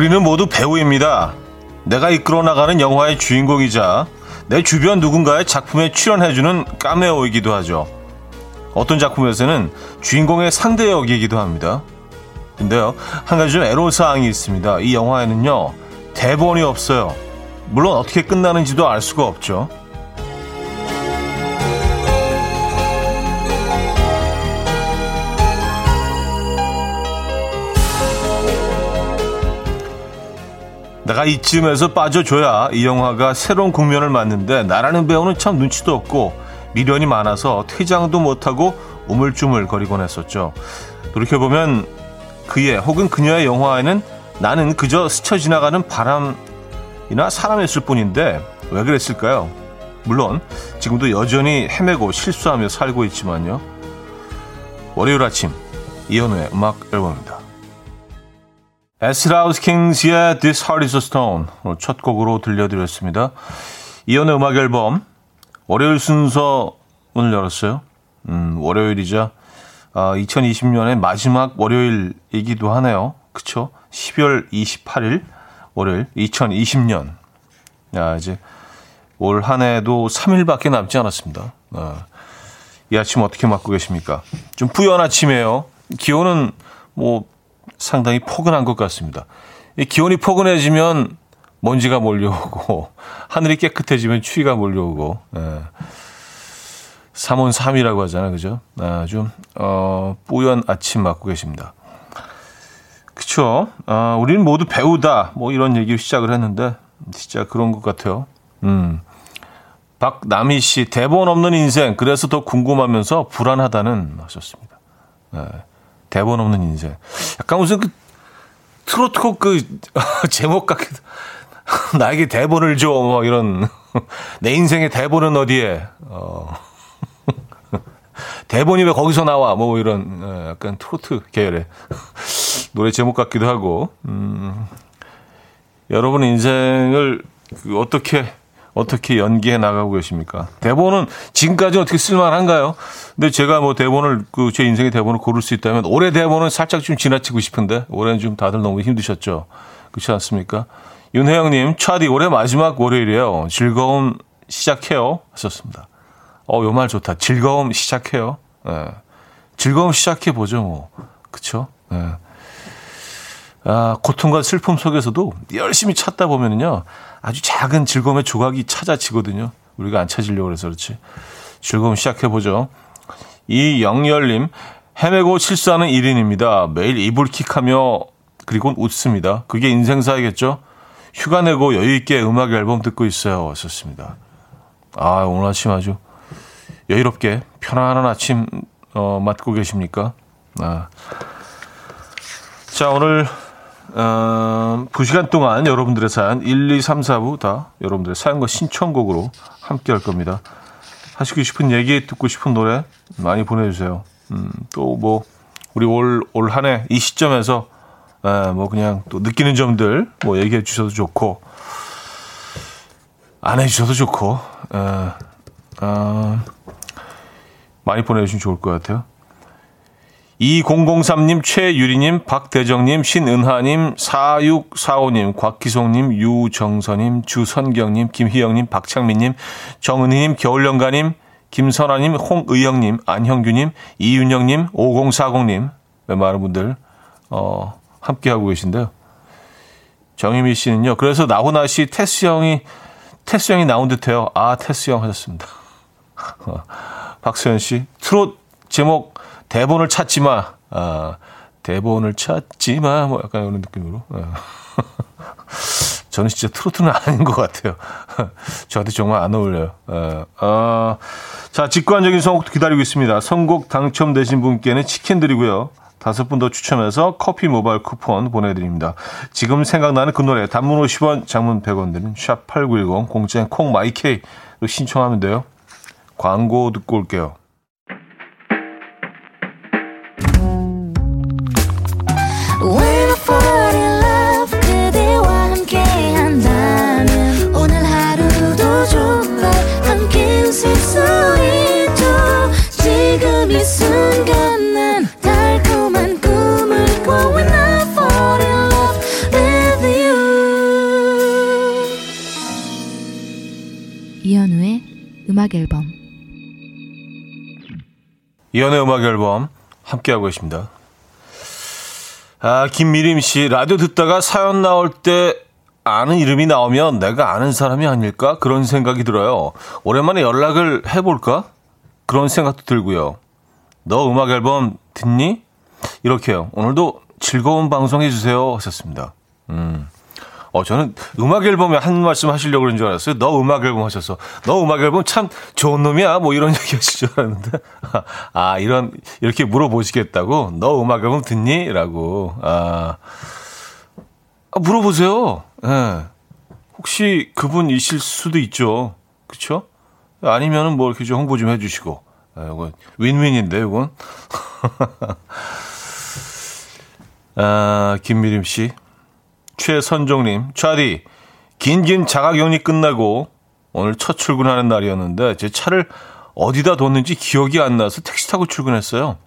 우리는 모두 배우입니다. 내가 이끌어 나가는 영화의 주인공이자 내 주변 누군가의 작품에 출연해주는 까메오이기도 하죠. 어떤 작품에서는 주인공의 상대 역이기도 합니다. 근데요, 한 가지 좀 애로사항이 있습니다. 이 영화에는요, 대본이 없어요. 물론 어떻게 끝나는지도 알 수가 없죠. 내가 이쯤에서 빠져줘야 이 영화가 새로운 국면을 맞는데 나라는 배우는 참 눈치도 없고 미련이 많아서 퇴장도 못하고 우물쭈물 거리곤 했었죠. 돌이켜보면 그의 혹은 그녀의 영화에는 나는 그저 스쳐 지나가는 바람이나 사람이었을 뿐인데 왜 그랬을까요? 물론 지금도 여전히 헤매고 실수하며 살고 있지만요. 월요일 아침 이현우의 음악 앨범입니다. 에스라우스 킹스의 This Heart is a Stone 첫 곡으로 들려드렸습니다. 이연의 음악 앨범 월요일 순서 오늘 열었어요. 음, 월요일이자 아, 2020년의 마지막 월요일이기도 하네요. 그쵸? 12월 28일 월요일 2020년. 야, 이제 올 한 해도 3일밖에 남지 않았습니다. 아, 이 아침 어떻게 맞고 계십니까? 좀 뿌연 아침이에요. 기온은 뭐 상당히 포근한 것 같습니다. 이 기온이 포근해지면 먼지가 몰려오고 하늘이 깨끗해지면 추위가 몰려오고 예. 3원 3이라고 하잖아요. 그죠? 아, 좀 어, 뿌연 아침 맞고 계십니다. 그쵸? 아, 우리는 모두 배우다. 뭐 이런 얘기를 시작을 했는데 진짜 그런 것 같아요. 음. 박남희 씨 대본 없는 인생 그래서 더 궁금하면서 불안하다는 하셨습니다. 네. 대본 없는 인생. 약간 무슨 그 트로트 곡 그 제목 같기도. 나에게 대본을 줘. 뭐 이런. 내 인생의 대본은 어디에? 어. 대본이 왜 거기서 나와? 뭐 이런 어, 약간 트로트 계열의 노래 제목 같기도 하고. 음. 여러분 인생을 그 어떻게 어떻게 연기해 나가고 계십니까? 대본은 지금까지 어떻게 쓸만한가요? 근데 제가 뭐 대본을 그 제 인생의 대본을 고를 수 있다면 올해 대본은 살짝 좀 지나치고 싶은데 올해는 좀 다들 너무 힘드셨죠. 그렇지 않습니까? 윤혜영님, 차디 올해 마지막 월요일이에요. 즐거움 시작해요. 하셨습니다. 어, 요 말 좋다. 즐거움 시작해요. 네. 즐거움 시작해 보죠, 뭐. 그쵸? 네. 아, 고통과 슬픔 속에서도 열심히 찾다 보면은요, 아주 작은 즐거움의 조각이 찾아지거든요. 우리가 안 찾으려고 그래서 그렇지. 즐거움 시작해보죠. 이 영열님, 헤매고 실수하는 1인입니다. 매일 이불 킥하며 그리고 웃습니다. 그게 인생사이겠죠? 휴가 내고 여유있게 음악 앨범 듣고 있어요. 썼습니다. 아, 오늘 아침 아주 여유롭게 편안한 아침, 어, 맞고 계십니까? 아. 자, 오늘 어, 2시간 동안 여러분들의 사연 1, 2, 3, 4부 다 여러분들의 사연과 신청곡으로 함께 할 겁니다. 하시고 싶은 얘기, 듣고 싶은 노래 많이 보내주세요. 음, 또 뭐, 우리 올, 올 한 해 이 시점에서, 에, 뭐 그냥 또 느끼는 점들 뭐 얘기해 주셔도 좋고, 안 해주셔도 좋고, 에, 어, 많이 보내주시면 좋을 것 같아요. 2003님, 최유리님, 박대정님, 신은하님, 4645님, 곽기송님, 유정선님, 주선경님, 김희영님, 박창민님, 정은희님, 겨울연가님, 김선아님, 홍의영님, 안형규님, 이윤영님, 5040님, 많은 분들, 어, 함께하고 계신데요. 정희미 씨는요, 그래서 나훈아 씨, 테스 형이, 테스 형이 나온 듯 해요. 아, 테스 형 하셨습니다. 박수현 씨, 트롯 제목, 대본을 찾지 마. 아, 대본을 찾지 마. 뭐 약간 이런 느낌으로. 아. 저는 진짜 트로트는 아닌 것 같아요. 저한테 정말 안 어울려요. 아, 아, 자, 직관적인 선곡도 기다리고 있습니다. 선곡 당첨되신 분께는 치킨 드리고요. 다섯 분 더 추첨해서 커피 모바일 쿠폰 보내드립니다. 지금 생각나는 그 노래 단문 50원, 장문 100원 드는 샵8910 공짜인 콩마이케이로 신청하면 돼요. 광고 듣고 올게요. 음악 앨범 이연의 음악 앨범 함께하고 계십니다. 아, 김미림 씨, 라디오 듣다가 사연 나올 때 아는 이름이 나오면 내가 아는 사람이 아닐까? 그런 생각이 들어요. 오랜만에 연락을 해볼까? 그런 생각도 들고요. 너 음악 앨범 듣니? 이렇게요. 오늘도 즐거운 방송 해주세요. 하셨습니다. 음. 어, 저는 음악 앨범에 한 말씀 하시려고 그런 줄 알았어요. 너 음악 앨범 하셔서. 너 음악 앨범 참 좋은 놈이야. 뭐 이런 얘기 하실 줄 알았는데. 아, 이런, 이렇게 물어보시겠다고? 너 음악 앨범 듣니? 라고. 아, 아 물어보세요. 예. 네. 혹시 그분이실 수도 있죠. 그쵸? 아니면은 뭐 이렇게 좀 홍보 좀 해주시고. 아, 이건 윈윈인데, 이건. 아, 김미림 씨. 최선종님, 차디, 긴긴 자가격리 끝나고 오늘 첫 출근하는 날이었는데 제 차를 어디다 뒀는지 기억이 안 나서 택시 타고 출근했어요.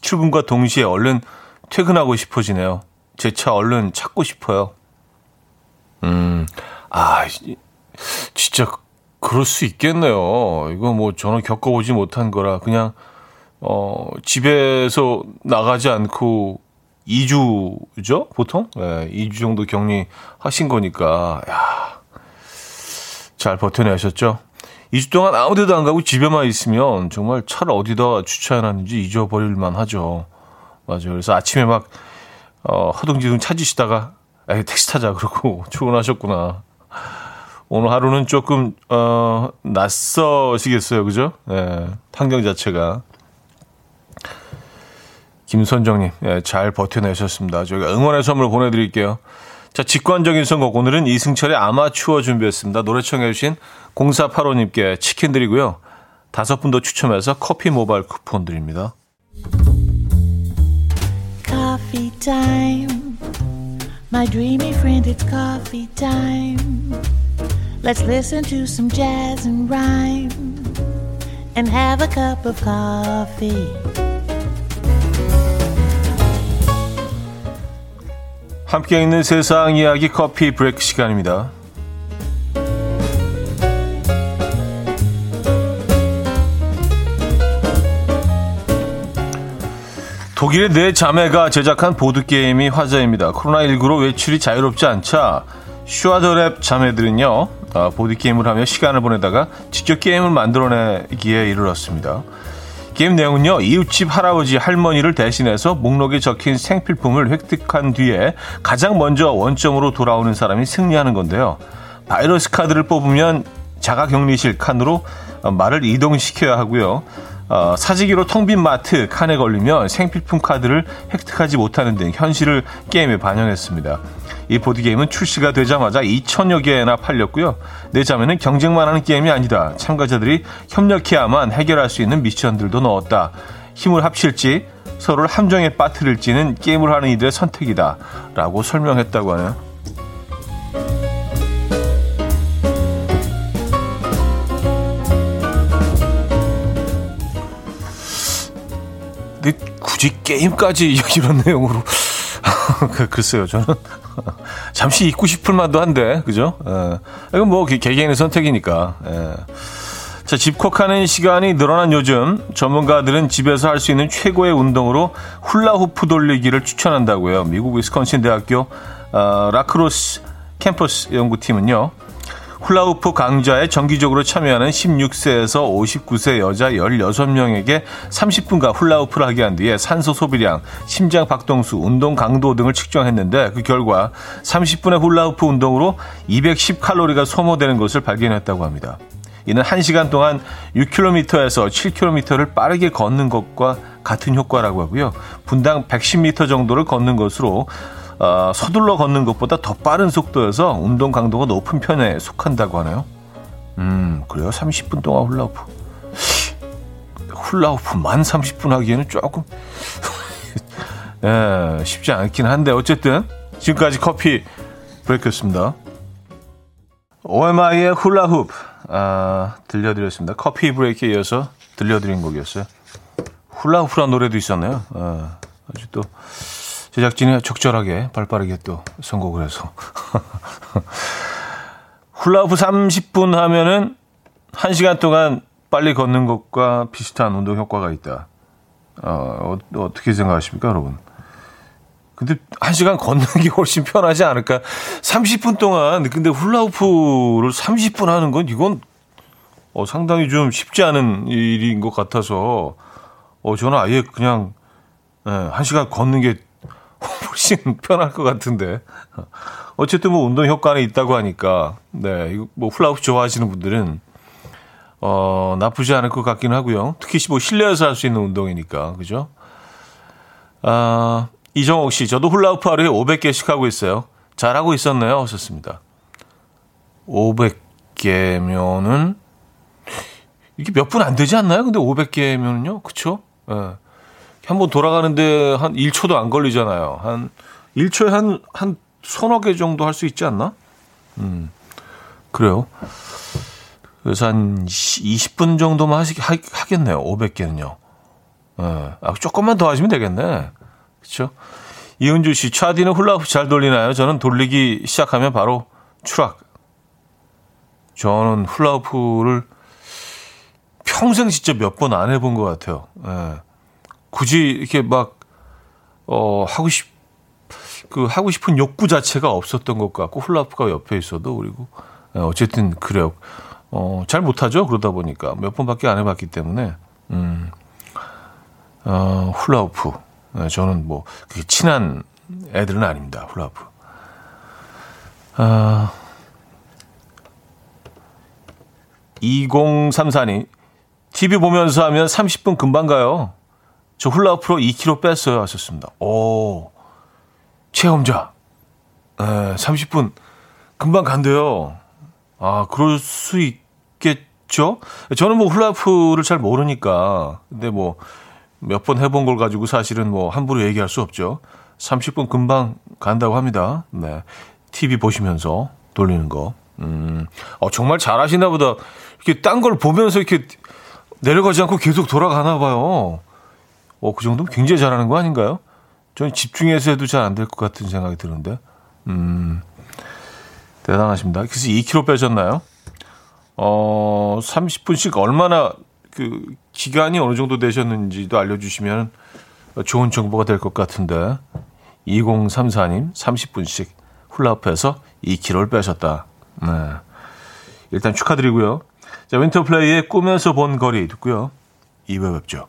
출근과 동시에 얼른 퇴근하고 싶어지네요. 제 차 얼른 찾고 싶어요. 음, 아, 진짜 그럴 수 있겠네요. 이거 뭐 저는 겪어보지 못한 거라 그냥 어 집에서 나가지 않고 2주죠, 보통? 네, 2주 정도 격리 하신 거니까, 야, 잘 버텨내셨죠? 2주 동안 아무 데도 안 가고 집에만 있으면 정말 차를 어디다 주차해놨는지 잊어버릴만 하죠. 맞아요. 그래서 아침에 막, 어, 허둥지둥 찾으시다가, 에이, 택시 타자. 그러고 출근하셨구나. 오늘 하루는 조금, 어, 낯서시겠어요. 그죠? 네, 환경 자체가. 김선정님, 예, 잘 버텨내셨습니다. 저희가 응원의 선물 보내드릴게요. 자, 직관적인 선곡. 오늘은 이승철의 아마추어 준비했습니다. 노래 청해주신 0485님께 치킨 드리고요. 다섯 분 더 추첨해서 커피 모바일 쿠폰 드립니다. Coffee. My dreamy friend, it's coffee time. Let's listen to some jazz and rhyme and have a cup of coffee. 함께 있는 세상 이야기 커피 브레이크 시간입니다. 독일의 네 자매가 제작한 보드게임이 화제입니다. 코로나19로 외출이 자유롭지 않자 슈아더랩 자매들은요, 아, 보드게임을 하며 시간을 보내다가 직접 게임을 만들어내기에 이르렀습니다. 게임 내용은요, 이웃집 할아버지, 할머니를 대신해서 목록에 적힌 생필품을 획득한 뒤에 가장 먼저 원점으로 돌아오는 사람이 승리하는 건데요. 바이러스 카드를 뽑으면 자가 격리실 칸으로 말을 이동시켜야 하고요. 어, 사재기로 텅 빈 마트 칸에 걸리면 생필품 카드를 획득하지 못하는 등 현실을 게임에 반영했습니다. 이 보드게임은 출시가 되자마자 2천여 개나 팔렸고요. 내자매는 경쟁만 하는 게임이 아니다. 참가자들이 협력해야만 해결할 수 있는 미션들도 넣었다. 힘을 합칠지 서로를 함정에 빠뜨릴지는 게임을 하는 이들의 선택이다. 라고 설명했다고 하네요. 굳이 게임까지 이런 내용으로 그, 글쎄요, 저는 잠시 잊고 싶을 만도 한데, 그죠? 예. 이건 뭐 개개인의 선택이니까. 예. 자, 집콕하는 시간이 늘어난 요즘 전문가들은 집에서 할 수 있는 최고의 운동으로 훌라후프 돌리기를 추천한다고요. 미국 위스콘신 대학교 어, 라크로스 캠퍼스 연구팀은요. 훌라후프 강좌에 정기적으로 참여하는 16세에서 59세 여자 16명에게 30분간 훌라후프를 하게 한 뒤에 산소 소비량, 심장 박동수, 운동 강도 등을 측정했는데 그 결과 30분의 훌라후프 운동으로 210칼로리가 소모되는 것을 발견했다고 합니다. 이는 1시간 동안 6km에서 7km를 빠르게 걷는 것과 같은 효과라고 하고요. 분당 110m 정도를 걷는 것으로 어, 서둘러 걷는 것보다 더 빠른 속도여서 운동 강도가 높은 편에 속한다고 하나요? 음, 그래요? 30분 동안 훌라후프. 훌라후프만 30분 하기에는 조금 예, 쉽지 않긴 한데 어쨌든 지금까지 커피 브레이크였습니다. OMI의 훌라후프 아, 들려드렸습니다. 커피 브레이크에 이어서 들려드린 곡이었어요. 훌라후프란 노래도 있었네요. 아, 아주 또 제작진이 적절하게 발빠르게 또 선곡을 해서 훌라후프 30분 하면은 1시간 동안 빨리 걷는 것과 비슷한 운동 효과가 있다. 어, 어 어 떻게 생각하십니까, 여러분? 근데 1시간 걷는 게 훨씬 편하지 않을까? 30분 동안, 근데 훌라후프를 30분 하는 건 이건 어, 상당히 좀 쉽지 않은 일인 것 같아서, 어, 저는 아예 그냥, 예, 1시간 걷는 게 훨씬 편할 것 같은데. 어쨌든 뭐 운동 효과는 있다고 하니까, 네, 이거 뭐 훌라후프 좋아하시는 분들은, 어, 나쁘지 않을 것 같긴 하고요. 특히 뭐 실내에서 할 수 있는 운동이니까, 그죠? 아, 이정옥 씨, 저도 훌라후프 하루에 500개씩 하고 있어요. 잘하고 있었네요. 하셨습니다. 500개면은, 이게 몇 분 안 되지 않나요? 근데 500개면은요? 그쵸? 예. 네. 한번 돌아가는데 한 1초도 안 걸리잖아요. 한 1초에 한, 한 서너 개 정도 할 수 있지 않나? 음, 그래요. 그래서 한 20분 정도만 하시, 하, 하겠네요. 500개는요. 예. 아, 조금만 더 하시면 되겠네. 그쵸? 이은주 씨, 차디는 훌라후프 잘 돌리나요? 저는 돌리기 시작하면 바로 추락. 저는 훌라후프를 평생 진짜 몇 번 안 해본 것 같아요. 예. 굳이 이렇게 막, 어, 하고 싶, 그, 하고 싶은 욕구 자체가 없었던 것 같고, 훌라후프가 옆에 있어도, 그리고, 예, 어쨌든, 그래요. 어, 잘 못하죠? 그러다 보니까. 몇 번밖에 안 해봤기 때문에, 음, 어, 훌라후프. 예, 저는 뭐, 그게 친한 애들은 아닙니다. 훌라후프. 아, 2034님, TV 보면서 하면 30분 금방 가요. 저 훌라후프로 2kg 뺐어요. 하셨습니다. 오, 체험자. 에, 30분 금방 간대요. 아, 그럴 수 있겠죠? 저는 뭐 훌라후프를 잘 모르니까. 근데 뭐 몇 번 해본 걸 가지고 사실은 뭐 함부로 얘기할 수 없죠. 30분 금방 간다고 합니다. 네. TV 보시면서 돌리는 거. 음, 어, 정말 잘하시나 보다. 이렇게 딴 걸 보면서 이렇게 내려가지 않고 계속 돌아가나 봐요. 어, 그 정도면 굉장히 잘하는 거 아닌가요? 저는 집중해서 해도 잘 안 될 것 같은 생각이 드는데. 음, 대단하십니다. 그래서 2kg 빼셨나요? 어, 30분씩 얼마나 그 기간이 어느 정도 되셨는지도 알려주시면 좋은 정보가 될 것 같은데. 2034님, 30분씩 훌라후프에서 2kg를 빼셨다. 네. 일단 축하드리고요. 자, 윈터플레이의 꿈에서 본 거리 듣고요. 2부 뵙죠.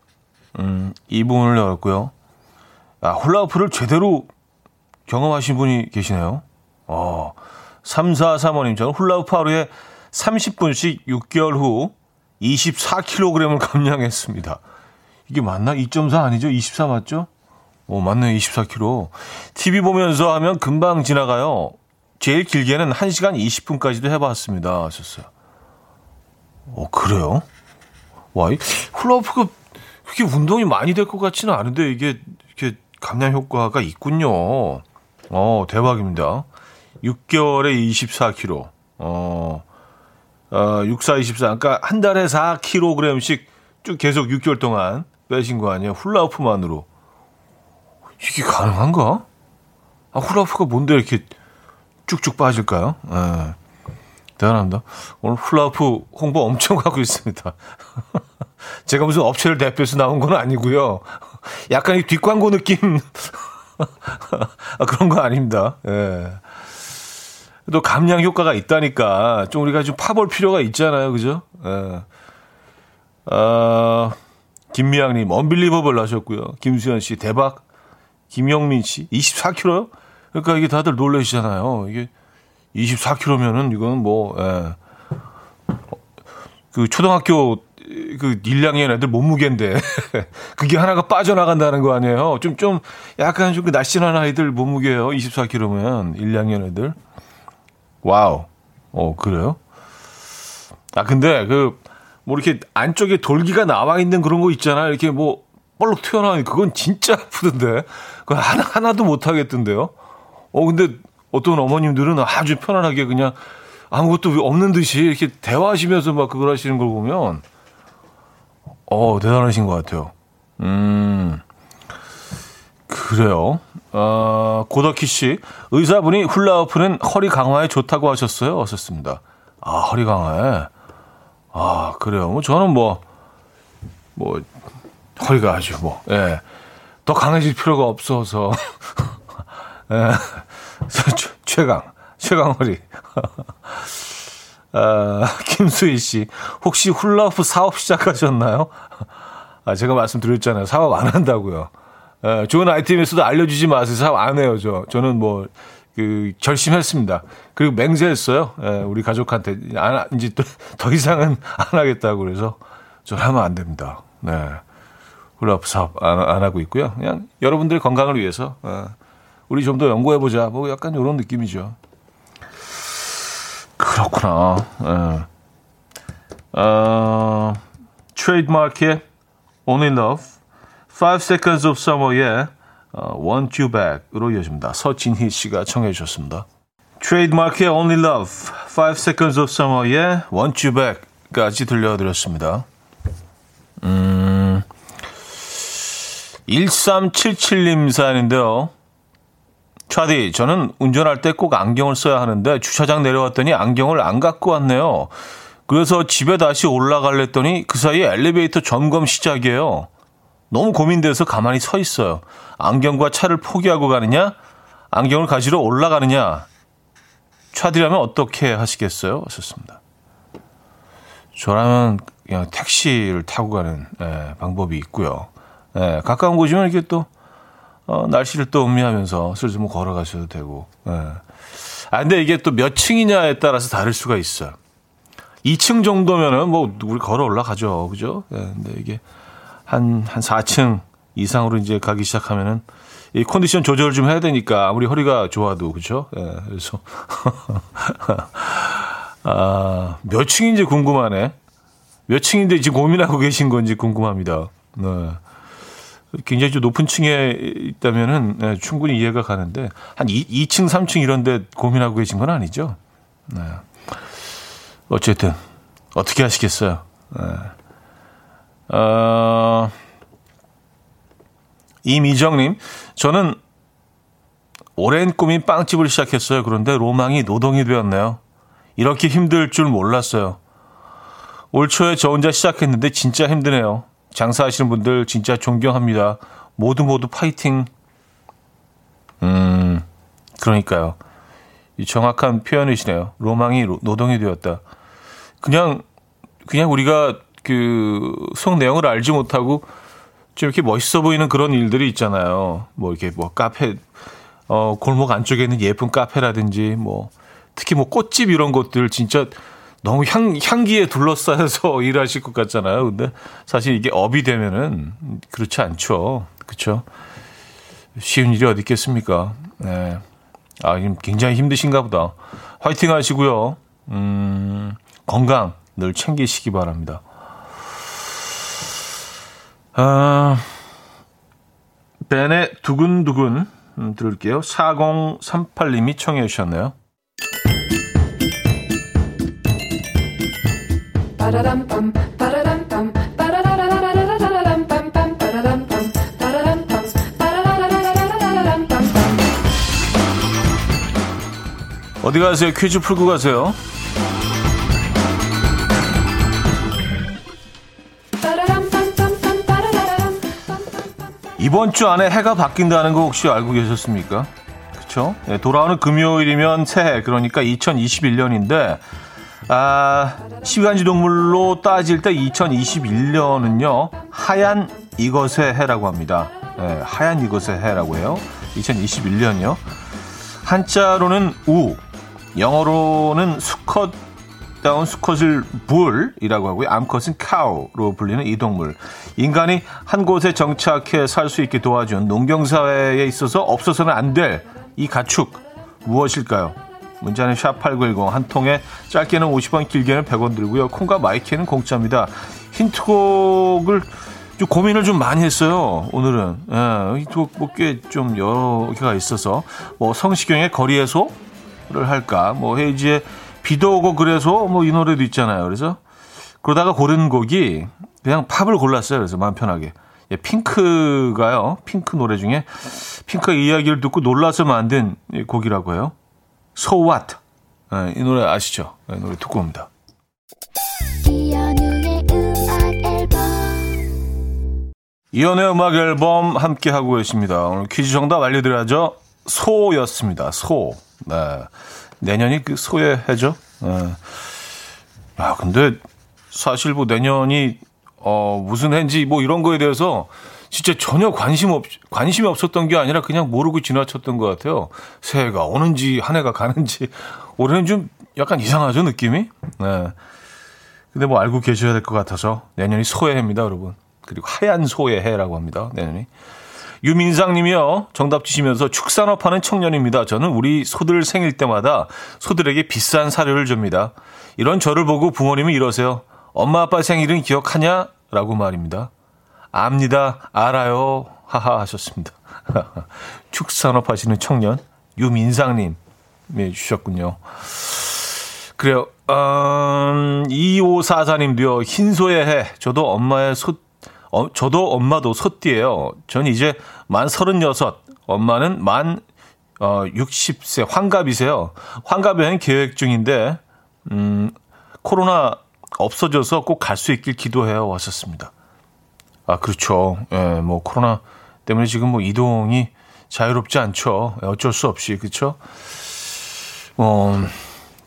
음, 이 부분을 열었고요. 아, 훌라후프를 제대로 경험하신 분이 계시네요. 어, 3435님, 저는 훌라후프 하루에 30분씩 6개월 후 24kg을 감량했습니다. 이게 맞나? 2.4 아니죠? 24 맞죠? 오, 맞네요. 24kg. TV 보면서 하면 금방 지나가요. 제일 길게는 1시간 20분까지도 해봤습니다. 하셨어요. 어, 그래요? 와, 이 훌라후프가 그렇게 운동이 많이 될 것 같지는 않은데 이게 이렇게 감량 효과가 있군요. 어, 대박입니다. 6개월에 24kg. 어, 어 64, 24. 그러니까 한 달에 4kg씩 쭉 계속 6개월 동안 빼신 거 아니에요? 훌라후프만으로. 이게 가능한가? 아, 훌라후프가 뭔데 이렇게 쭉쭉 빠질까요? 예. 대단합니다. 오늘 훌라후프 홍보 엄청 하고 있습니다. 제가 무슨 업체를 대표해서 나온 건 아니고요. 약간 이 뒷광고 느낌 아, 그런 거 아닙니다. 예. 또 감량 효과가 있다니까 좀 우리가 좀 파볼 필요가 있잖아요, 그죠? 예. 아, 김미양님 언빌리버블 하셨고요. 김수현 씨 대박. 김영민 씨 24kg요? 그러니까 이게 다들 놀라시잖아요. 이게 24kg면은 이건 뭐, 예. 그 초등학교 그 1학년 애들 몸무게인데 그게 하나가 빠져나간다는 거 아니에요? 좀좀 약간 좀 그 날씬한 아이들 몸무게예요. 24kg면 1학년 애들. 와우. 어, 그래요? 아, 근데 그, 뭐 이렇게 안쪽에 돌기가 나와 있는 그런 거 있잖아요. 이렇게 뭐, 볼록 튀어나오니 그건 진짜 아프던데. 그건 하나, 하나도 못 하겠던데요. 어, 근데 어떤 어머님들은 아주 편안하게 그냥 아무것도 없는 듯이 이렇게 대화하시면서 막 그걸 하시는 걸 보면, 어, 대단하신 것 같아요. 음, 그래요. 어, 고덕희 씨, 의사분이 훌라후프는 허리 강화에 좋다고 하셨어요. 어셨습니다. 아, 허리 강화에. 아, 그래요. 뭐 저는 뭐, 뭐, 허리가 아주 뭐, 예. 더 강해질 필요가 없어서. 예. 최강, 최강 허리. 아, 김수희 씨, 혹시 훌라후프 사업 시작하셨나요? 아, 제가 말씀드렸잖아요. 사업 안 한다고요. 예, 좋은 아이템에서도 알려주지 마세요. 사업 안 해요, 저. 저는 뭐, 그, 결심했습니다. 그리고 맹세했어요. 예, 우리 가족한테. 안, 이제 또, 더 이상은 안 하겠다고 그래서. 저 하면 안 됩니다. 네. 훌라후프 사업 안, 안 하고 있고요. 그냥 여러분들의 건강을 위해서. 예, 우리 좀 더 연구해보자. 뭐 약간 이런 느낌이죠. 그렇구나. 예. 어, 트레이드마크의 Only Love, Five Seconds of Summer의 어, Want You Back으로 이어집니다. 서진희 씨가 청해 주셨습니다. 트레이드마크의 Only Love, Five Seconds of Summer의 Want You Back까지 들려드렸습니다. 음, 1377님 사연인데요. 차디, 저는 운전할 때 꼭 안경을 써야 하는데 주차장 내려왔더니 안경을 안 갖고 왔네요. 그래서 집에 다시 올라갈랬더니 그 사이에 엘리베이터 점검 시작이에요. 너무 고민돼서 가만히 서 있어요. 안경과 차를 포기하고 가느냐? 안경을 가지러 올라가느냐? 차디라면 어떻게 하시겠어요? 썼습니다. 저라면 그냥 택시를 타고 가는 예, 방법이 있고요. 예, 가까운 곳이면 이렇게 또 어, 날씨를 또 음미하면서 슬슬 뭐 걸어가셔도 되고. 예. 아 근데 이게 또 몇 층이냐에 따라서 다를 수가 있어요. 2층 정도면은 뭐 우리 걸어 올라가죠. 그죠? 예, 근데 이게 한, 한 4층 이상으로 이제 가기 시작하면은 이 컨디션 조절을 좀 해야 되니까 아무리 허리가 좋아도 그죠? 예, 그래서 아, 몇 층인지 궁금하네. 몇 층인데 지금 고민하고 계신 건지 궁금합니다. 네. 굉장히 좀 높은 층에 있다면은 네, 충분히 이해가 가는데 한 2, 2층, 3층 이런데 고민하고 계신 건 아니죠? 네. 어쨌든 어떻게 하시겠어요? 네. 어, 이미정님, 저는 오랜 꿈인 빵집을 시작했어요. 그런데 로망이 노동이 되었네요. 이렇게 힘들 줄 몰랐어요. 올 초에 저 혼자 시작했는데 진짜 힘드네요. 장사하시는 분들 진짜 존경합니다. 모두 모두 파이팅. 음, 그러니까요. 이 정확한 표현이시네요. 로망이 노동이 되었다. 그냥, 그냥 우리가 그, 속 내용을 알지 못하고 좀 이렇게 멋있어 보이는 그런 일들이 있잖아요. 뭐 이렇게 뭐 카페, 어, 골목 안쪽에 있는 예쁜 카페라든지 뭐, 특히 뭐 꽃집 이런 것들 진짜 너무 향, 향기에 둘러싸여서 일하실 것 같잖아요. 근데 사실 이게 업이 되면은 그렇지 않죠. 그렇죠? 쉬운 일이 어디 있겠습니까? 네. 아, 굉장히 힘드신가 보다. 화이팅 하시고요. 음, 건강 늘 챙기시기 바랍니다. 아, 벤의 두근두근 음, 들을게요. 4038님이 청해 주셨네요. 어디 가세요? 퀴즈 풀고 가세요. 이번 주 안에 해가 바뀐다는 거 혹시 알고 계셨습니까? 그렇죠? 네, 돌아오는 금요일이면 새해 그러니까 2021년인데 아, 시간지 동물로 따질 때 2021년은요 하얀 이것의 해라고 합니다. 네, 하얀 이것의 해라고 해요. 2021년이요. 한자로는 우, 영어로는 수컷 다운 수컷을 bull이라고 하고요. 암컷은 cow로 불리는 이 동물. 인간이 한 곳에 정착해 살 수 있게 도와준 농경사회에 있어서 없어서는 안 될 이 가축 무엇일까요? 문자는 샵8910 한 통에 짧게는 50원 길게는 100원 들고요. 콩과 마이K는 공짜입니다. 힌트곡을 좀 고민을 좀 많이 했어요. 오늘은 예, 힌트곡 뭐 꽤좀 여러 개가 있어서 뭐 성시경의 거리에서를 할까 뭐 헤이지의 비도 오고 그래서 뭐 이 노래도 있잖아요. 그래서 그러다가 고른 곡이 그냥 팝을 골랐어요. 그래서 마음 편하게. 예, 핑크가요. 핑크 노래 중에 핑크 이야기를 듣고 놀라서 만든 곡이라고 해요. So What. 예, 이 노래 아시죠? 이 노래 듣고 옵니다. 이연우의 음악 앨범 이연우의 음악 앨범 함께 하고 계십니다. 오늘 퀴즈 정답 알려드려야죠. 소였습니다. 소. 네. 내년이 그 소의 해죠. 네. 아 근데 사실 뭐 내년이 어 무슨 해인지 뭐 이런 거에 대해서 진짜 전혀 관심 없 관심이 없었던 게 아니라 그냥 모르고 지나쳤던 것 같아요. 새해가 오는지 한 해가 가는지 올해는 좀 약간 이상하죠 느낌이. 네. 근데 뭐 알고 계셔야 될 것 같아서 내년이 소의 해입니다, 여러분. 그리고 하얀 소의 해라고 합니다. 내년이. 유민상님이요. 정답 주시면서 축산업하는 청년입니다. 저는 우리 소들 생일 때마다 소들에게 비싼 사료를 줍니다. 이런 저를 보고 부모님이 이러세요. 엄마 아빠 생일은 기억하냐? 라고 말입니다. 압니다. 알아요. 하하 하셨습니다. 축산업 하시는 청년 유민상님 네, 주셨군요. 그래요. 음, 2544님도요. 흰소의 해. 저도 엄마의 소, 어, 저도 엄마도 소띠예요. 전 이제 만 36. 엄마는 만 어, 60세 환갑이세요. 환갑 여행 계획 중인데 음, 코로나 없어져서 꼭 갈 수 있길 기도해요. 왔었습니다. 아, 그렇죠. 예, 뭐 코로나 때문에 지금 뭐 이동이 자유롭지 않죠. 예, 어쩔 수 없이 그렇죠. 어,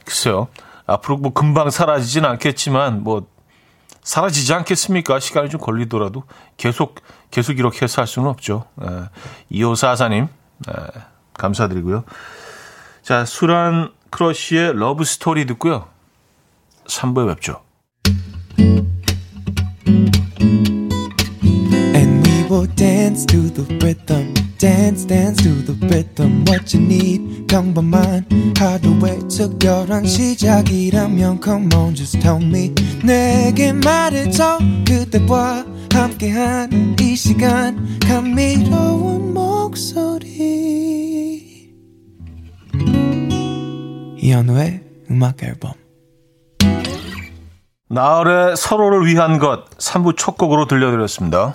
글쎄요. 앞으로 뭐 금방 사라지진 않겠지만 뭐 사라지지 않겠습니까? 시간이 좀 걸리더라도 계속 계속 이렇게 해서 할 수는 없죠. 예, 2544님 예, 감사드리고요. 자, 수란 크러쉬의 러브 스토리 듣고요. 3부에 뵙죠. Will dance to the rhythm. Dance, dance to the rhythm. What you need, 평범한 하루의 특별한 시작이라면 Come on, just tell me. 내게 말해줘. 그대와 함께한 이 시간. 감미로운 목소리. 이현우의 음악 앨범. 나얼의 서로를 위한 것 3부 첫 곡으로 들려드렸습니다.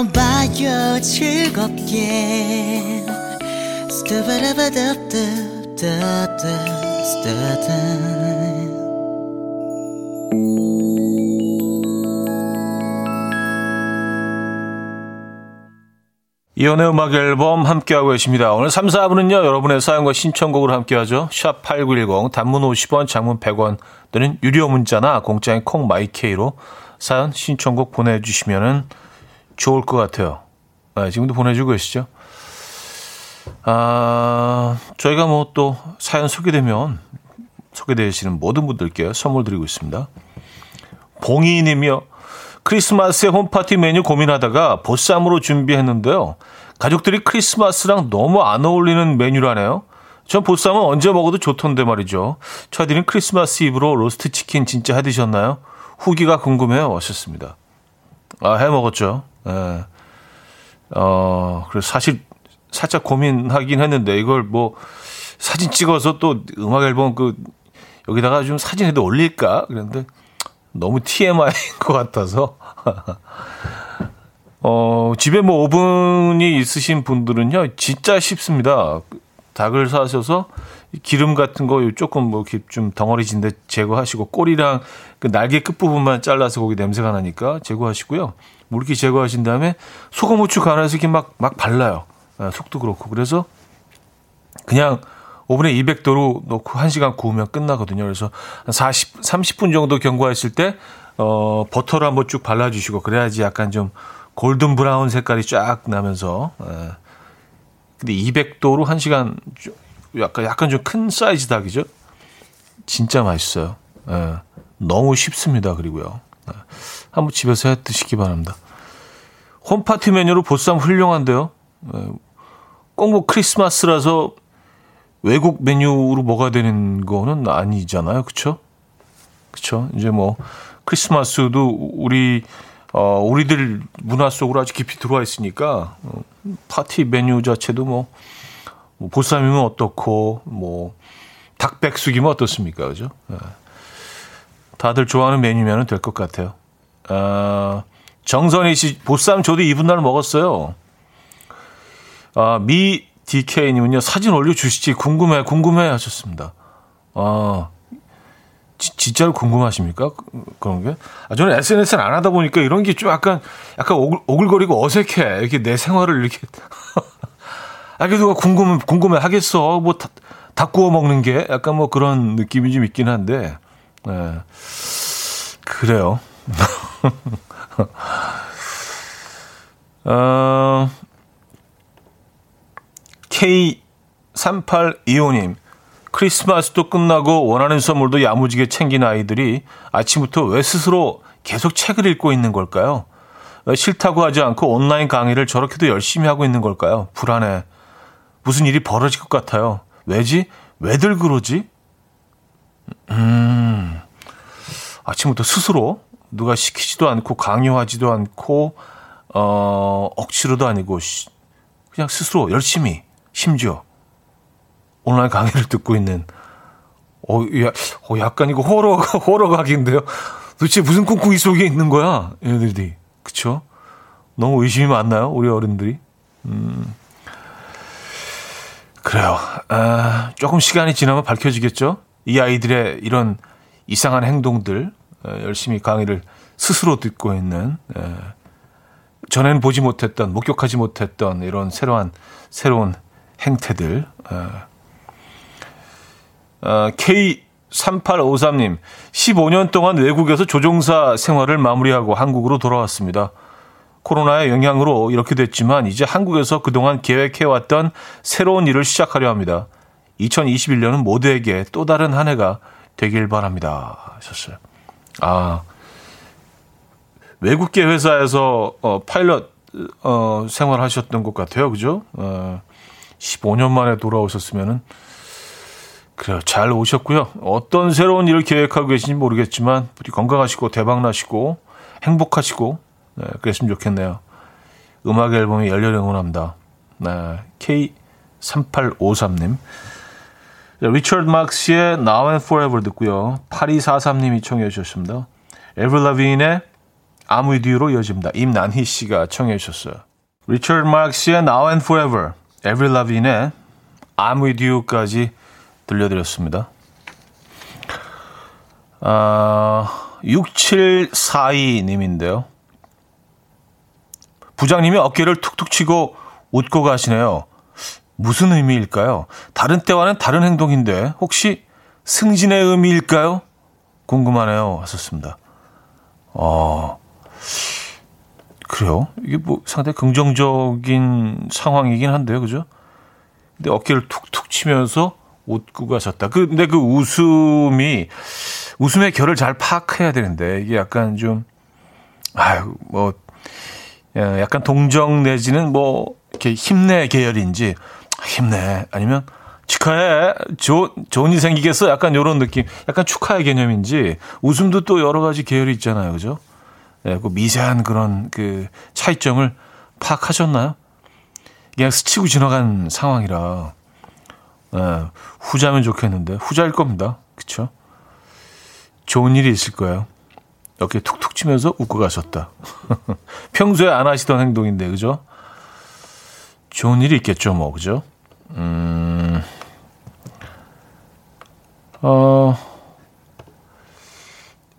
들어봐요 즐겁게 스타바라바다다다다다 이연의 음악 앨범 함께하고 계십니다. 오늘 3, 4분은요, 여러분의 사연과 신청곡으로 함께하죠. 샵8910, 단문 50원, 장문 100원, 또는 유료 문자나 공짜인 콩마이케이로 사연, 신청곡 보내주시면은 좋을 것 같아요. 네, 지금도 보내주고 계시죠? 아, 저희가 뭐 또 사연 소개되면 소개되시는 모든 분들께 선물 드리고 있습니다. 봉이님이요. 크리스마스에 홈파티 메뉴 고민하다가 보쌈으로 준비했는데요. 가족들이 크리스마스랑 너무 안 어울리는 메뉴라네요. 전 보쌈은 언제 먹어도 좋던데 말이죠. 저희들은 크리스마스 이브로 로스트 치킨 진짜 해 드셨나요? 후기가 궁금해요. 하셨습니다. 아, 해 먹었죠. 예. 어, 그래서 사실 살짝 고민하긴 했는데 이걸 뭐 사진 찍어서 또 음악 앨범 그 여기다가 좀 사진에도 올릴까? 그랬는데 너무 TMI인 것 같아서. 어, 집에 뭐 오븐이 있으신 분들은요, 진짜 쉽습니다. 닭을 사셔서 기름 같은 거 조금 뭐 좀 덩어리진데 제거하시고 꼬리랑 그 날개 끝부분만 잘라서 거기 냄새가 나니까 제거하시고요. 물기 제거하신 다음에 소금 후추 간해서 이렇게 막, 막 발라요. 아, 속도 그렇고. 그래서 그냥 오븐에 200도로 놓고 1시간 구우면 끝나거든요. 그래서 한 40, 30분 정도 경과했을 때, 어, 버터를 한번 쭉 발라주시고, 그래야지 약간 좀 골든 브라운 색깔이 쫙 나면서, 예. 근데 200도로 1시간, 약간, 약간 좀 큰 사이즈 닭이죠? 진짜 맛있어요. 예. 너무 쉽습니다. 그리고요. 예. 한번 집에서 해 드시기 바랍니다. 홈파티 메뉴로 보쌈 훌륭한데요. 예. 꼭뭐 크리스마스라서 외국 메뉴로 뭐가 되는 거는 아니잖아요. 그쵸? 그쵸? 이제 뭐, 크리스마스도 우리, 어, 우리들 문화 속으로 아주 깊이 들어와 있으니까, 어, 파티 메뉴 자체도 뭐, 뭐 보쌈이면 어떻고, 뭐, 닭백숙이면 어떻습니까? 그죠? 네. 다들 좋아하는 메뉴면 될 것 같아요. 아, 정선희 씨, 보쌈 저도 이분 날 먹었어요. 아, 미 DK님은요, 사진 올려주시지. 궁금해, 궁금해 하셨습니다. 아, 지, 진짜로 궁금하십니까? 그런 게? 아, 저는 SNS를 안 하다 보니까 이런 게 좀 약간, 약간 오글, 오글거리고 어색해. 이렇게 내 생활을 이렇게. 아, 그래도 궁금해, 궁금해 하겠어. 뭐, 다, 다 구워 먹는 게 약간 뭐 그런 느낌이 좀 있긴 한데, 네. 그래요. 어, K3825님, 크리스마스도 끝나고 원하는 선물도 야무지게 챙긴 아이들이 아침부터 왜 스스로 계속 책을 읽고 있는 걸까요? 싫다고 하지 않고 온라인 강의를 저렇게도 열심히 하고 있는 걸까요? 불안해. 무슨 일이 벌어질 것 같아요. 왜지? 왜들 그러지? 음, 아침부터 스스로 누가 시키지도 않고 강요하지도 않고, 어, 억지로도 아니고, 그냥 스스로 열심히 심지어 온라인 강의를 듣고 있는 어, 야, 어 약간 이거 호러 호러 각인데요. 도대체 무슨 꿍꿍이 속에 있는 거야, 얘들이. 그쵸? 너무 의심이 많나요, 우리 어른들이? 음. 그래요. 아, 조금 시간이 지나면 밝혀지겠죠? 이 아이들의 이런 이상한 행동들, 열심히 강의를 스스로 듣고 있는, 에, 전에는 보지 못했던, 목격하지 못했던 이런 새로운, 새로운 행태들. 어, K3853님, 15년 동안 외국에서 조종사 생활을 마무리하고 한국으로 돌아왔습니다. 코로나의 영향으로 이렇게 됐지만 이제 한국에서 그동안 계획해왔던 새로운 일을 시작하려 합니다. 2021년은 모두에게 또 다른 한 해가 되길 바랍니다. 하셨어요. 아, 외국계 회사에서 어, 파일럿 어, 생활하셨던 것 같아요. 그죠? 어, 15년 만에 돌아오셨으면은 그래요. 잘 오셨고요. 어떤 새로운 일을 계획하고 계신지 모르겠지만 부디 건강하시고 대박 나시고 행복하시고 네, 그랬으면 좋겠네요. 음악 앨범이 열렬히 응원합니다. 네, K3853님. 리처드 막스의 Now and Forever 듣고요. 8243님이 청해 주셨습니다. 에블 라빈의 I'm With You로 이어집니다. 임난희 씨가 청해 주셨어요. 리처드 막스의 Now and Forever 에브리 라빈의 I'm with you까지 들려드렸습니다. 아, 6742님인데요. 부장님이 어깨를 툭툭 치고 웃고 가시네요. 무슨 의미일까요? 다른 때와는 다른 행동인데 혹시 승진의 의미일까요? 궁금하네요. 하셨습니다. 어, 그래요? 이게 뭐 상당히 긍정적인 상황이긴 한데요. 그죠? 근데 어깨를 툭툭 치면서 웃고 가셨다. 그, 근데 그 웃음이, 웃음의 결을 잘 파악해야 되는데, 이게 약간 좀, 아유, 뭐, 약간 동정 내지는 뭐, 이렇게 힘내 계열인지, 힘내. 아니면, 축하해. 좋, 좋은 일 생기겠어? 약간 요런 느낌. 약간 축하의 개념인지, 웃음도 또 여러 가지 계열이 있잖아요. 그죠? 예, 그 미세한 그런 그 차이점을 파악하셨나요? 그냥 스치고 지나간 상황이라, 예, 후자면 좋겠는데, 후자일 겁니다. 그쵸? 좋은 일이 있을 거예요. 이렇게 툭툭 치면서 웃고 가셨다. 평소에 안 하시던 행동인데, 그죠? 좋은 일이 있겠죠, 뭐, 그죠? 음, 어,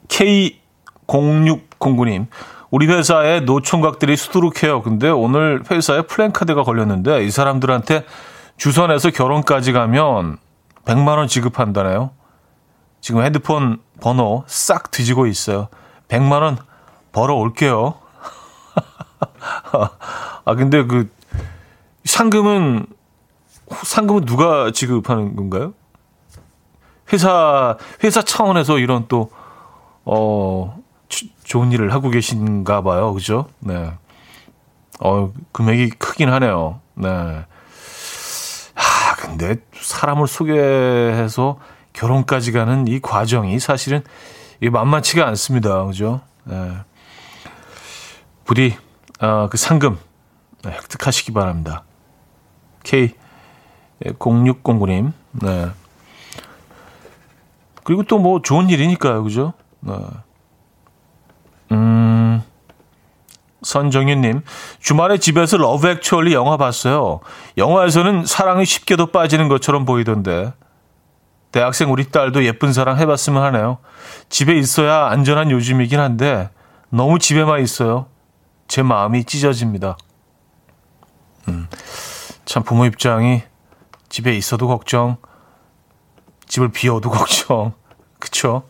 K0609님. 우리 회사에 노총각들이 수두룩해요. 근데 오늘 회사에 플랜카드가 걸렸는데 이 사람들한테 주선해서 결혼까지 가면 100만 원 지급한다네요. 지금 핸드폰 번호 싹 뒤지고 있어요. 100만 원 벌어 올게요. 아 근데 그 상금은 상금은 누가 지급하는 건가요? 회사 회사 차원에서 이런 또 어, 좋은 일을 하고 계신가 봐요. 그죠? 네. 어, 금액이 크긴 하네요. 네. 아, 근데 사람을 소개해서 결혼까지 가는 이 과정이 사실은 이게 만만치가 않습니다. 그죠? 네. 부디, 어, 그 상금 획득하시기 바랍니다. K0609님. 네. 그리고 또 뭐 좋은 일이니까요. 그죠? 네. 음, 선정윤님, 주말에 집에서 러브 액츄얼리 영화 봤어요. 영화에서는 사랑에 쉽게도 빠지는 것처럼 보이던데. 대학생 우리 딸도 예쁜 사랑 해봤으면 하네요. 집에 있어야 안전한 요즘이긴 한데, 너무 집에만 있어요. 제 마음이 찢어집니다. 음, 참 부모 입장이 집에 있어도 걱정, 집을 비워도 걱정, 그쵸?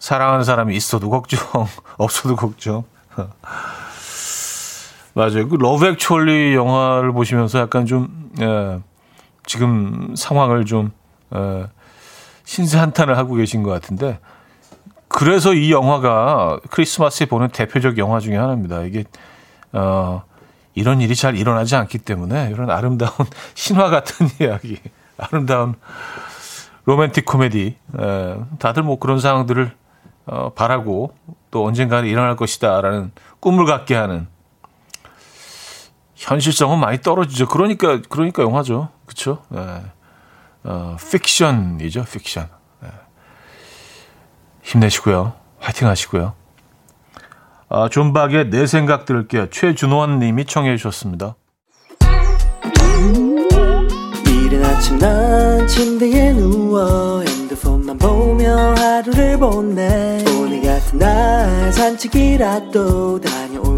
사랑하는 사람이 있어도 걱정, 없어도 걱정. 맞아요. 그 러브 액츄얼리 영화를 보시면서 약간 좀 예, 지금 상황을 좀 예, 신세한탄을 하고 계신 것 같은데 그래서 이 영화가 크리스마스에 보는 대표적 영화 중에 하나입니다. 이게 어, 이런 일이 잘 일어나지 않기 때문에 이런 아름다운 신화 같은 이야기, 아름다운 로맨틱 코미디, 에, 다들 뭐 그런 상황들을 어, 바라고 또 언젠가는 일어날 것이다라는 꿈을 갖게 하는 현실성은 많이 떨어지죠. 그러니까 그러니까 영화죠. 그렇죠? 네. 어, 픽션이죠. 픽션. 네. 힘내시고요. 화이팅 하시고요. 아, 존박의 내 생각 들을게요. 최준원 님이 청해 주셨습니다. 이른 아침 난 침대에 누워 핸드폰만 보며 하루를 보내 오늘 같은 날 산책이라도 다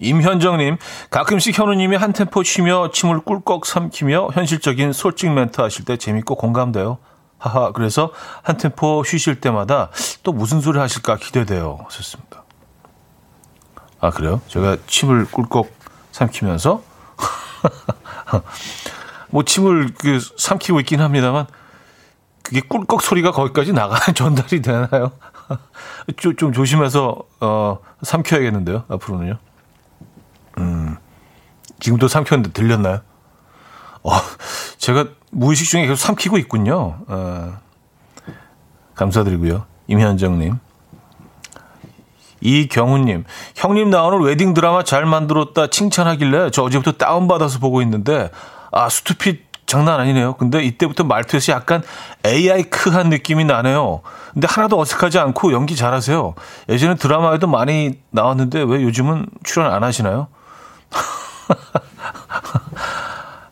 임현정님, 가끔씩 현우님이 한 템포 쉬며 침을 꿀꺽 삼키며 현실적인 솔직 멘트 하실 때 재밌고 공감돼요. 하하, 그래서 한 템포 쉬실 때마다 또 무슨 소리 하실까 기대돼요. 하셨습니다. 아, 그래요? 제가 침을 꿀꺽 삼키면서? 뭐 침을 그 삼키고 있긴 합니다만, 그게 꿀꺽 소리가 거기까지 나가 전달이 되나요? 좀, 좀 조심해서 어, 삼켜야겠는데요. 앞으로는요. 음, 지금도 삼켰는데 들렸나요? 어, 제가 무의식 중에 계속 삼키고 있군요. 어, 감사드리고요. 임현정님. 이경훈님, 형님 나오는 웨딩 드라마 잘 만들었다 칭찬하길래 저 어제부터 다운받아서 보고 있는데, 아, 스투핏 장난 아니네요. 근데 이때부터 말투에서 약간 AI크한 느낌이 나네요. 근데 하나도 어색하지 않고 연기 잘하세요. 예전에 드라마에도 많이 나왔는데 왜 요즘은 출연 안 하시나요?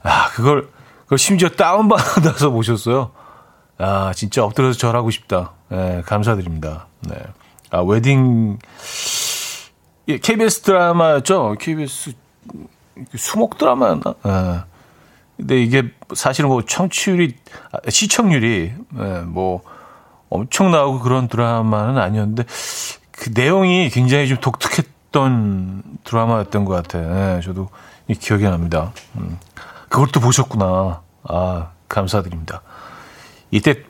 아, 그걸, 그걸 심지어 다운받아서 보셨어요. 아, 진짜 엎드려서 절하고 싶다. 네, 감사드립니다. 네. 아, 웨딩, 예, KBS 드라마였죠? KBS 수목 드라마였나? 예. 근데 이게 사실은 뭐 청취율이, 아, 시청률이, 예, 뭐 엄청 나오고 그런 드라마는 아니었는데 그 내용이 굉장히 좀 독특했 던 드라마였던 것 같아요. 예, 저도 기억이 납니다. 음. 또 보셨구나. 아, 감사드립니다. 이때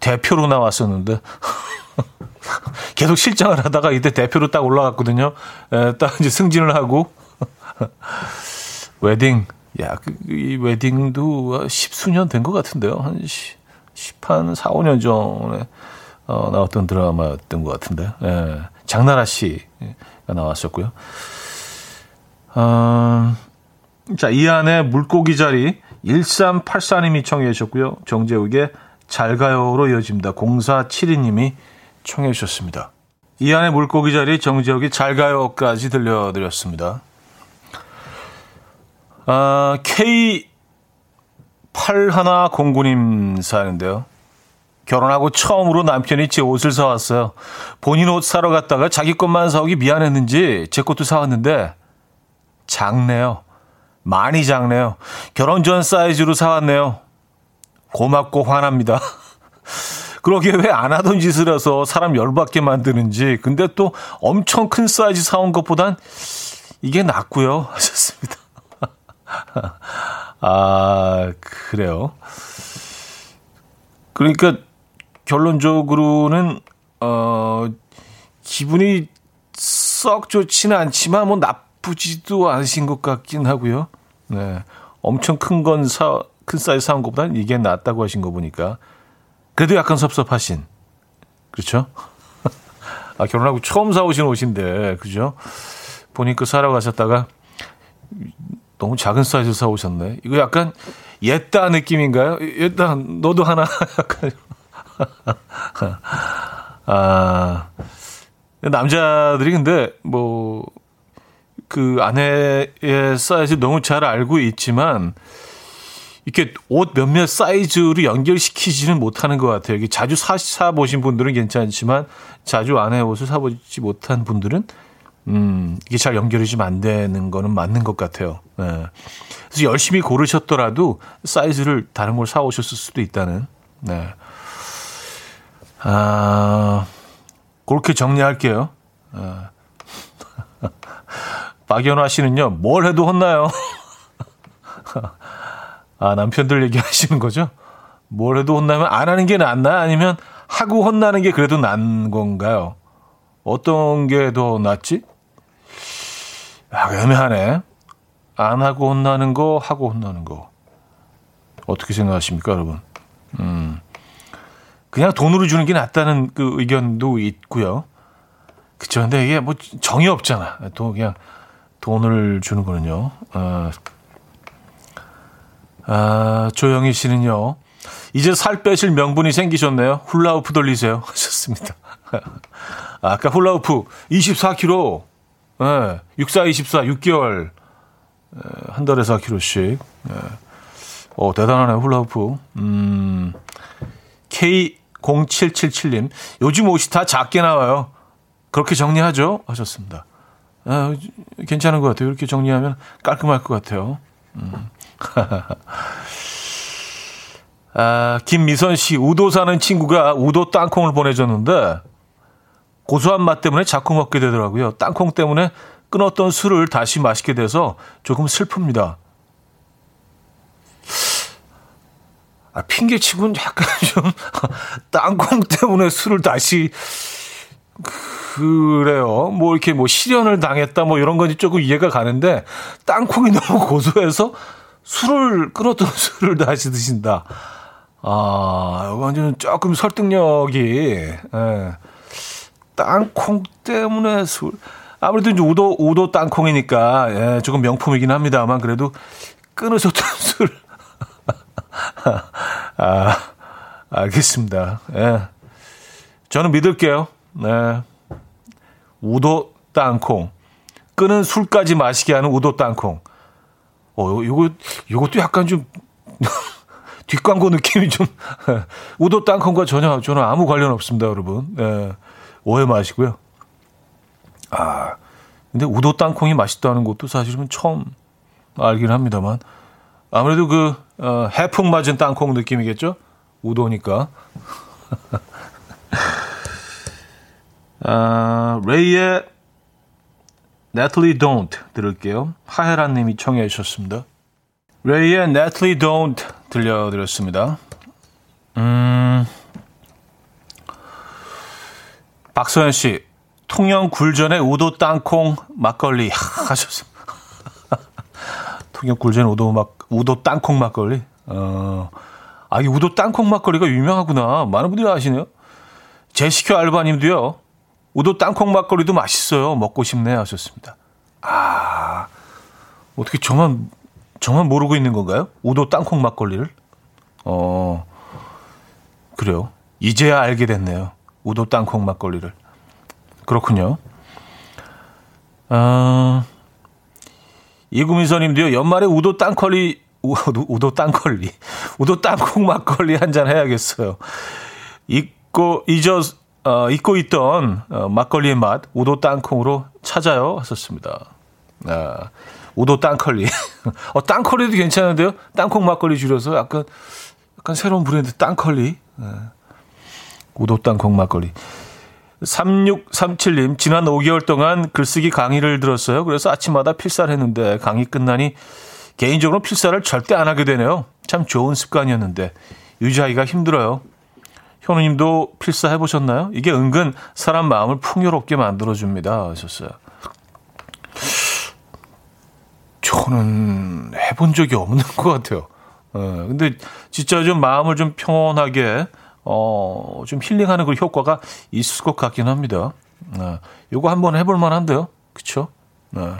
대표로 나왔었는데 계속 실장을 하다가 이때 대표로 딱 올라갔거든요. 에, 딱 이제 승진을 하고 웨딩 야, 그, 이 웨딩도 십수년 된 것 같은데요. 한 10, 10한 4, 5년 전에 어, 나왔던 드라마였던 것 같은데. 예, 장나라 씨가 나왔었고요. 어, 자, 이 안에 물고기 자리 1384님이 청해 주셨고요. 정재욱의 잘 가요로 이어집니다. 0472님이 청해 주셨습니다. 이 안에 물고기 자리 정재욱이 잘 가요까지 들려드렸습니다. 아, K8109님 사연인데요. 결혼하고 처음으로 남편이 제 옷을 사왔어요. 본인 옷 사러 갔다가 자기 것만 사오기 미안했는지 제 것도 사왔는데 작네요. 많이 작네요. 결혼 전 사이즈로 사왔네요. 고맙고 화납니다. 그러게 왜 안 하던 짓을 해서 사람 열받게 만드는지. 근데 또 엄청 큰 사이즈 사온 것보단 이게 낫고요. 하셨습니다. 아, 그래요. 그러니까 결론적으로는 어 기분이 썩 좋지는 않지만 뭐 나쁘지도 않으신 것 같긴 하고요. 네. 엄청 큰 건 사, 큰 사이즈 사온 것보다는 이게 낫다고 하신 거 보니까 그래도 약간 섭섭하신. 그렇죠? 아, 결혼하고 처음 사오신 옷인데, 그죠? 보니까 사러 가셨다가 너무 작은 사이즈 사오셨네. 이거 약간 옛다 느낌인가요? 옛다, 너도 하나. 약간. 아, 남자들이 근데 뭐, 그 아내의 사이즈 너무 잘 알고 있지만, 이렇게 옷 몇몇 사이즈로 연결시키지는 못하는 것 같아요. 이게 자주 사, 사 보신 분들은 괜찮지만, 자주 아내 옷을 사보지 못한 분들은 음, 이게 잘 연결이 좀 안 되는 거는 맞는 것 같아요. 네. 그래서 열심히 고르셨더라도 사이즈를 다른 걸 사오셨을 수도 있다는. 네. 아, 그렇게 정리할게요. 아. 박연화 씨는요, 뭘 해도 혼나요. 아, 남편들 얘기하시는 거죠? 뭘 해도 혼나면 안 하는 게 낫나? 아니면 하고 혼나는 게 그래도 난 건가요? 어떤 게 더 낫지? 아, 애매하네. 안 하고 혼나는 거, 하고 혼나는 거. 어떻게 생각하십니까, 여러분? 음. 그냥 돈으로 주는 게 낫다는 그 의견도 있고요. 그쵸. 근데 이게 뭐 정이 없잖아. 또 그냥 돈을 주는 거는요. 어. 아, 조영희 씨는요. 이제 살 빼실 명분이 생기셨네요. 훌라후프 돌리세요. 하셨습니다. 아까 훌라후프 24kg. 예, 64, 24, 6개월. 예, 한 달에 4kg씩. 예. 어, 대단하네, 훌라후프. 음, K0777님. 요즘 옷이 다 작게 나와요. 그렇게 정리하죠? 하셨습니다. 아, 괜찮은 것 같아요. 이렇게 정리하면 깔끔할 것 같아요. 음. 아, 김미선 씨, 우도 사는 친구가 우도 땅콩을 보내줬는데, 고소한 맛 때문에 자꾸 먹게 되더라고요. 땅콩 때문에 끊었던 술을 다시 마시게 돼서 조금 슬픕니다. 아, 핑계치고는 약간 좀 땅콩 때문에 술을 다시 그래요. 뭐 이렇게 뭐 실현을 당했다 뭐 이런 건지 조금 이해가 가는데 땅콩이 너무 고소해서 술을 끊었던 술을 다시 드신다. 아, 좀 조금 설득력이 예. 땅콩 때문에 술. 아무래도 이제 우도, 우도 땅콩이니까, 예, 조금 명품이긴 합니다만, 그래도 끊으셨던 술. 아, 알겠습니다. 예. 저는 믿을게요. 네. 우도 땅콩. 끄는 술까지 마시게 하는 우도 땅콩. 어, 요거, 요것도 약간 좀, 뒷광고 느낌이 좀, 우도 땅콩과 전혀, 저는 아무 관련 없습니다, 여러분. 예. 오해 마시고요. 아, 근데 우도 땅콩이 맛있다는 것도 사실은 처음 알긴 합니다만. 아무래도 그, 어, 해풍 맞은 땅콩 느낌이겠죠? 우도니까. 아, 레이의 Natalie Don't 들을게요. 하혜란 님이 청해 주셨습니다. 레이의 Natalie Don't 들려드렸습니다. 음, 박서연 씨, 통영 굴전의 우도 땅콩 막걸리 하셨습니다. 통영 굴전의 우도 막 우도 땅콩 막걸리. 어, 아, 이 우도 땅콩 막걸리가 유명하구나. 많은 분들이 아시네요. 제시큐 알바님도요. 우도 땅콩 막걸리도 맛있어요. 먹고 싶네 하셨습니다. 아, 어떻게 저만, 저만 모르고 있는 건가요? 우도 땅콩 막걸리를? 어, 그래요. 이제야 알게 됐네요. 우도 땅콩 막걸리를. 그렇군요. 아, 이구민서님도요, 연말에 우도 땅걸리, 우도, 우도 땅걸리, 우도 땅콩 막걸리 한 잔 해야겠어요. 잊고, 잊어, 어, 잊고 있던 어, 막걸리의 맛 우도 땅콩으로 찾아요 하셨습니다. 아, 우도 땅컬리. 어, 땅컬리도 괜찮은데요? 땅콩 막걸리 줄여서 약간 약간 새로운 브랜드 땅컬리. 아, 우도 땅콩 막걸리. 3637님, 지난 5개월 동안 글쓰기 강의를 들었어요. 그래서 아침마다 필사를 했는데 강의 끝나니 개인적으로 필사를 절대 안 하게 되네요. 참 좋은 습관이었는데 유지하기가 힘들어요. 현우님도 필사 해보셨나요? 이게 은근 사람 마음을 풍요롭게 만들어줍니다. 하셨어요. 저는 해본 적이 없는 것 같아요. 어, 근데 진짜 좀 마음을 좀 평온하게, 어, 좀 힐링하는 그 효과가 있을 것 같긴 합니다. 어, 요거 한번 해볼 만한데요. 그쵸? 어.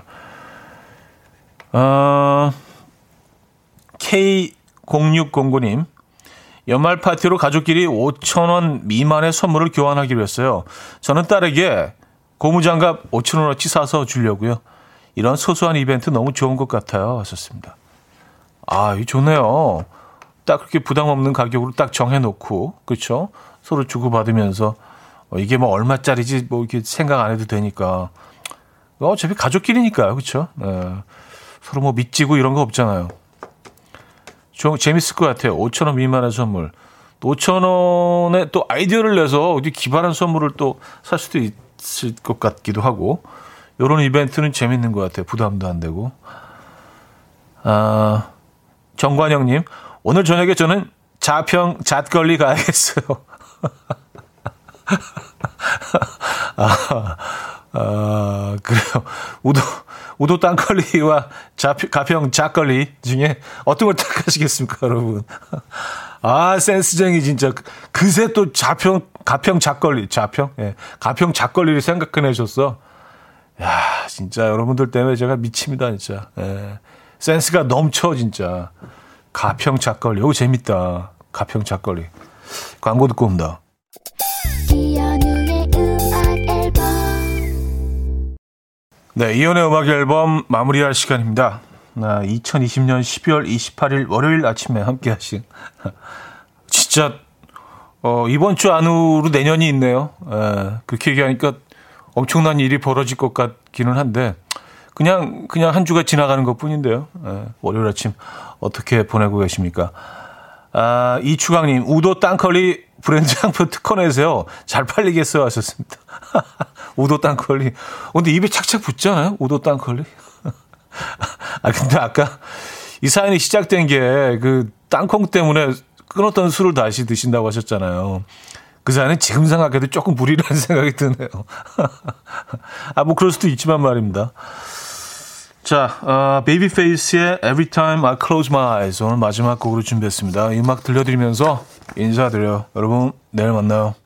어, K0609님, 연말 파티로 가족끼리 5천 원 미만의 선물을 교환하기로 했어요. 저는 딸에게 고무장갑 5천 원어치 사서 주려고요. 이런 소소한 이벤트 너무 좋은 것 같아요. 하셨습니다. 아, 이 좋네요. 딱 그렇게 부담 없는 가격으로 딱 정해놓고, 그렇죠? 서로 주고받으면서 어, 이게 뭐 얼마짜리지 뭐 이렇게 생각 안 해도 되니까. 어차피 가족끼리니까요, 그렇죠? 네. 서로 뭐 믿지고 이런 거 없잖아요. 좀 재밌을 것 같아요. 5천 원 미만의 선물. 또 5천 원에 또 아이디어를 내서 어디 기발한 선물을 또 살 수도 있을 것 같기도 하고. 요런 이벤트는 재밌는 것 같아요. 부담도 안 되고. 아, 정관영님, 오늘 저녁에 저는 자평 잣걸리 가야겠어요. 아, 아, 그래요. 우도, 우도 땅걸리와 자평, 가평 잣걸리 중에 어떤 걸 택하시겠습니까, 여러분? 아, 센스쟁이 진짜. 그새 또 자평, 가평 잣걸리, 자평? 예. 가평 잣걸리를 생각해내셨어. 야, 진짜 여러분들 때문에 제가 미칩니다, 진짜. 예. 센스가 넘쳐, 진짜. 가평 잣걸리. 이거 재밌다. 가평 잣걸리. 광고 듣고 옵니다. 네, 이연의 음악 앨범 마무리할 시간입니다. 아, 2020년 12월 28일 월요일 아침에 함께 하신 진짜 어, 이번 주 안으로 내년이 있네요. 에, 그렇게 얘기하니까 엄청난 일이 벌어질 것 같기는 한데 그냥 그냥 한 주가 지나가는 것뿐인데요. 에, 월요일 아침 어떻게 보내고 계십니까? 아, 이추강님 우도 땅컬리 브랜드 상표 특허 내세요. 잘 팔리겠어요 하셨습니다. 우도 땅컬리. 어, 근데 입에 착착 붙잖아요. 우도 땅컬리. 아 근데 아까 이 사연이 시작된 게 그 땅콩 때문에 끊었던 술을 다시 드신다고 하셨잖아요. 그 사연은 지금 생각해도 조금 무리라는 생각이 드네요. 아, 뭐 그럴 수도 있지만 말입니다. 자, 어, 베이비페이스의 Every Time I Close My Eyes 오늘 마지막 곡으로 준비했습니다. 이 음악 들려드리면서 인사드려요. 여러분, 내일 만나요.